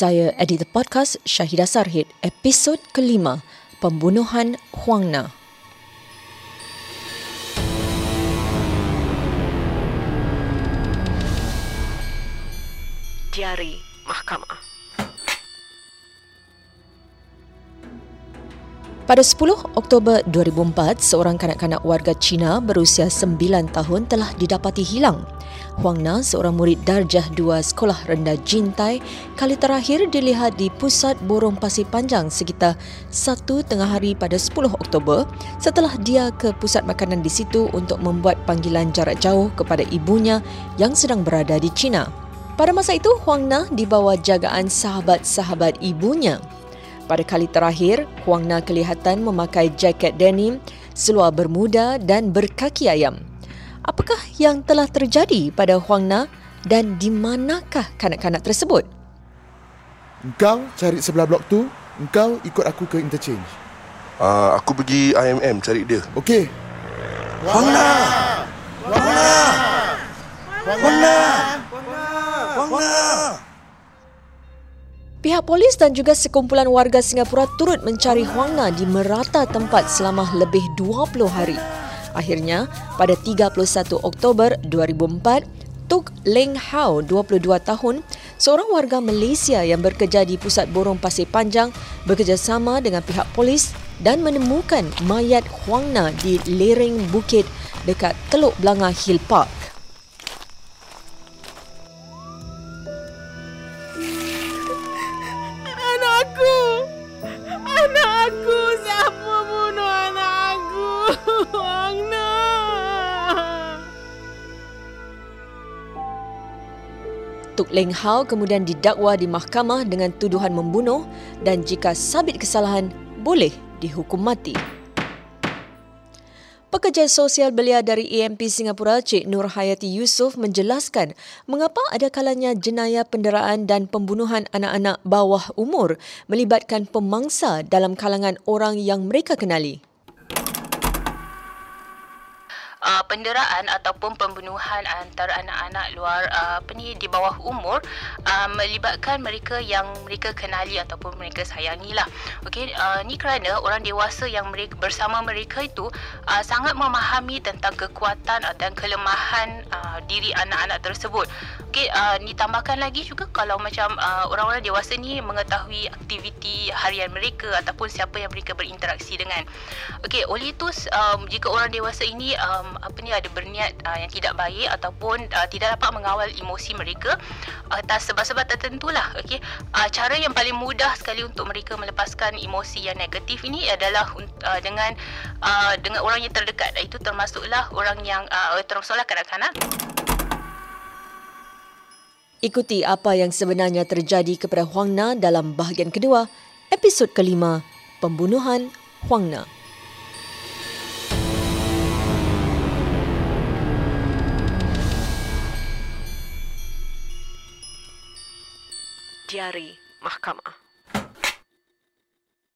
Saya editor podcast Syahidah Sarhid, episod kelima, Pembunuhan Huang Na. Diari Mahkamah Pada 10 Oktober 2004, seorang kanak-kanak warga Cina berusia 9 tahun telah didapati hilang. Huang Na, seorang murid darjah 2 sekolah rendah Jintai, kali terakhir dilihat di pusat borong pasir panjang sekitar 1 tengah hari pada 10 Oktober setelah dia ke pusat makanan di situ untuk membuat panggilan jarak jauh kepada ibunya yang sedang berada di China. Pada masa itu, Huang Na dibawa jagaan sahabat-sahabat ibunya. Pada kali terakhir, Huang Na kelihatan memakai jaket denim, seluar bermuda dan berkaki ayam. Apakah yang telah terjadi pada Huang Na dan di manakah kanak-kanak tersebut? Engkau cari sebelah blok tu, engkau ikut aku ke interchange. Uh, aku pergi IMM cari dia. Okey. Huang Na! Huang Na! Pihak polis dan juga sekumpulan warga Singapura turut mencari Huang Na di merata tempat selama lebih 20 hari. Akhirnya, pada 31 Oktober 2004, Tuk Leng Hao, 22 tahun, seorang warga Malaysia yang bekerja di Pusat Borong Pasir Panjang bekerjasama dengan pihak polis dan menemukan mayat Huang Na di lereng bukit dekat Teluk Belanga Hill Park. Tuk Leng Hao kemudian didakwa di mahkamah dengan tuduhan membunuh dan jika sabit kesalahan boleh dihukum mati. Pekerja sosial belia dari EMP Singapura, Cik Nur Hayati Yusof menjelaskan mengapa ada kalanya jenayah penderaan dan pembunuhan anak-anak bawah umur melibatkan pemangsa dalam kalangan orang yang mereka kenali uh, penderaan ataupun pembunuhan antara anak-anak luar uh, apa ni di bawah umur uh, melibatkan mereka yang mereka kenali ataupun mereka sayangi lah. Okey, uh, ni kerana orang dewasa yang mereka bersama mereka itu uh, sangat memahami tentang kekuatan dan kelemahan uh, diri anak-anak tersebut. Okey, uh, ditambahkan lagi juga kalau macam uh, orang-orang dewasa ni mengetahui aktiviti harian mereka ataupun siapa yang mereka berinteraksi dengan. Okey, oleh itu um, jika orang dewasa ini um, apa ni ada berniat uh, yang tidak baik ataupun uh, tidak dapat mengawal emosi mereka atas sebab-sebab tertentulah. Okey, uh, cara yang paling mudah sekali untuk mereka melepaskan emosi yang negatif ini adalah uh, dengan uh, dengan orang yang terdekat. Itu termasuklah orang yang uh, termasuklah kanak-kanak. Ikuti apa yang sebenarnya terjadi kepada Huang Na dalam bahagian kedua, episod kelima, Pembunuhan Huang Na. Diari Mahkamah